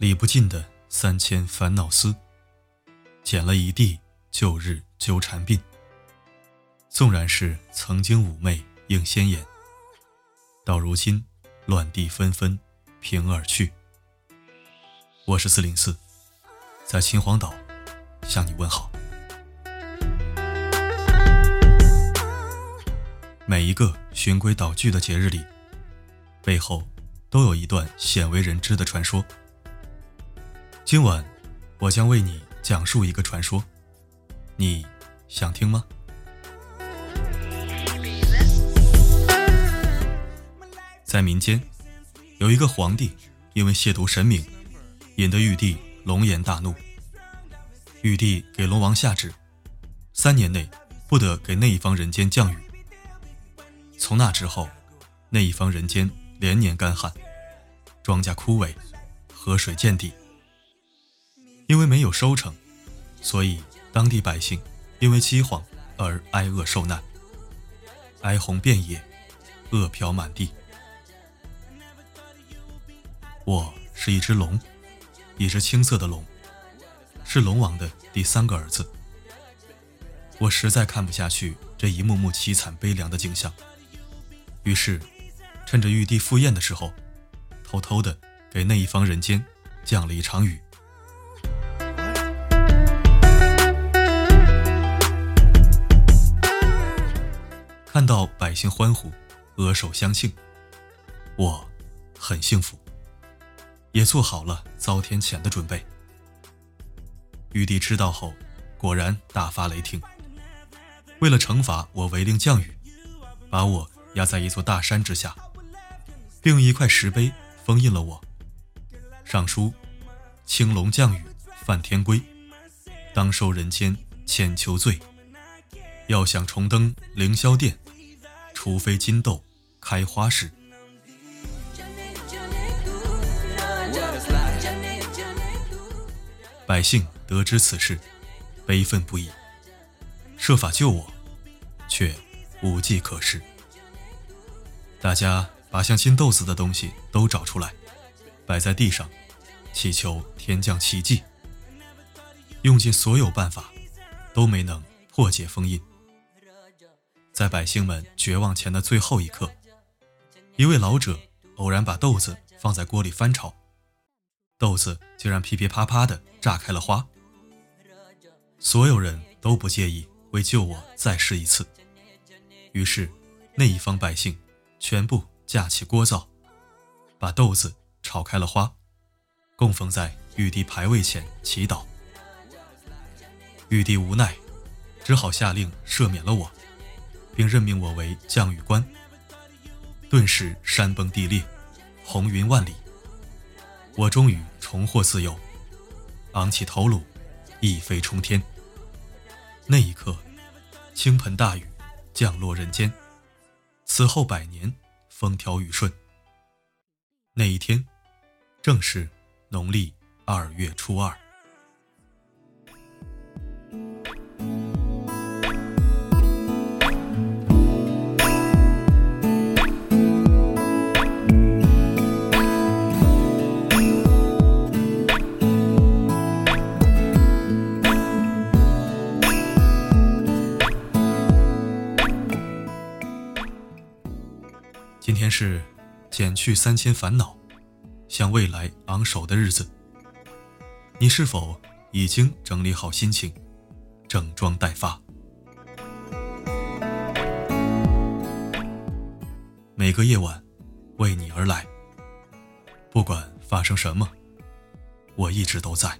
理不尽的三千烦恼丝，剪了一地旧日纠缠鬓。纵然是曾经妩媚映仙颜，到如今乱地纷纷平而去。我是四零四，在秦皇岛向你问好。每一个循规蹈矩的节日里，背后都有一段鲜为人知的传说。今晚，我将为你讲述一个传说，你想听吗？在民间，有一个皇帝，因为亵渎神明，引得玉帝龙颜大怒。玉帝给龙王下旨，三年内不得给那一方人间降雨。从那之后，那一方人间连年干旱，庄稼枯萎，河水见底。因为没有收成，所以当地百姓因为饥荒而挨饿受难，哀鸿遍野，饿殍满地。我是一只龙，一只青色的龙，是龙王的第三个儿子。我实在看不下去这一幕幕凄惨悲凉的景象，于是趁着玉帝赴宴的时候，偷偷的给那一方人间降了一场雨。看到百姓欢呼，额手相庆，我很幸福，也做好了遭天谴的准备。玉帝知道后，果然大发雷霆，为了惩罚我违令降雨，把我压在一座大山之下，并用一块石碑封印了我，上书“青龙降雨犯天规，当受人间千秋罪”。要想重登凌霄殿，除非金豆开花时。百姓得知此事，悲愤不已，设法救我，却无计可施。大家把像金豆子的东西都找出来，摆在地上，祈求天降奇迹。用尽所有办法，都没能破解封印。在百姓们绝望前的最后一刻，一位老者偶然把豆子放在锅里翻炒，豆子竟然噼噼啪啪地炸开了花。所有人都不介意为救我再试一次，于是那一方百姓全部架起锅灶，把豆子炒开了花，供奉在玉帝牌位前祈祷。玉帝无奈，只好下令赦免了我。并任命我为降雨官。顿时山崩地裂，红云万里，我终于重获自由，昂起头颅，一飞冲天。那一刻，倾盆大雨降落人间，此后百年风调雨顺。那一天，正是农历二月初二。天是减去三千烦恼，向未来昂首的日子。你是否已经整理好心情，整装待发？每个夜晚，为你而来。不管发生什么，我一直都在。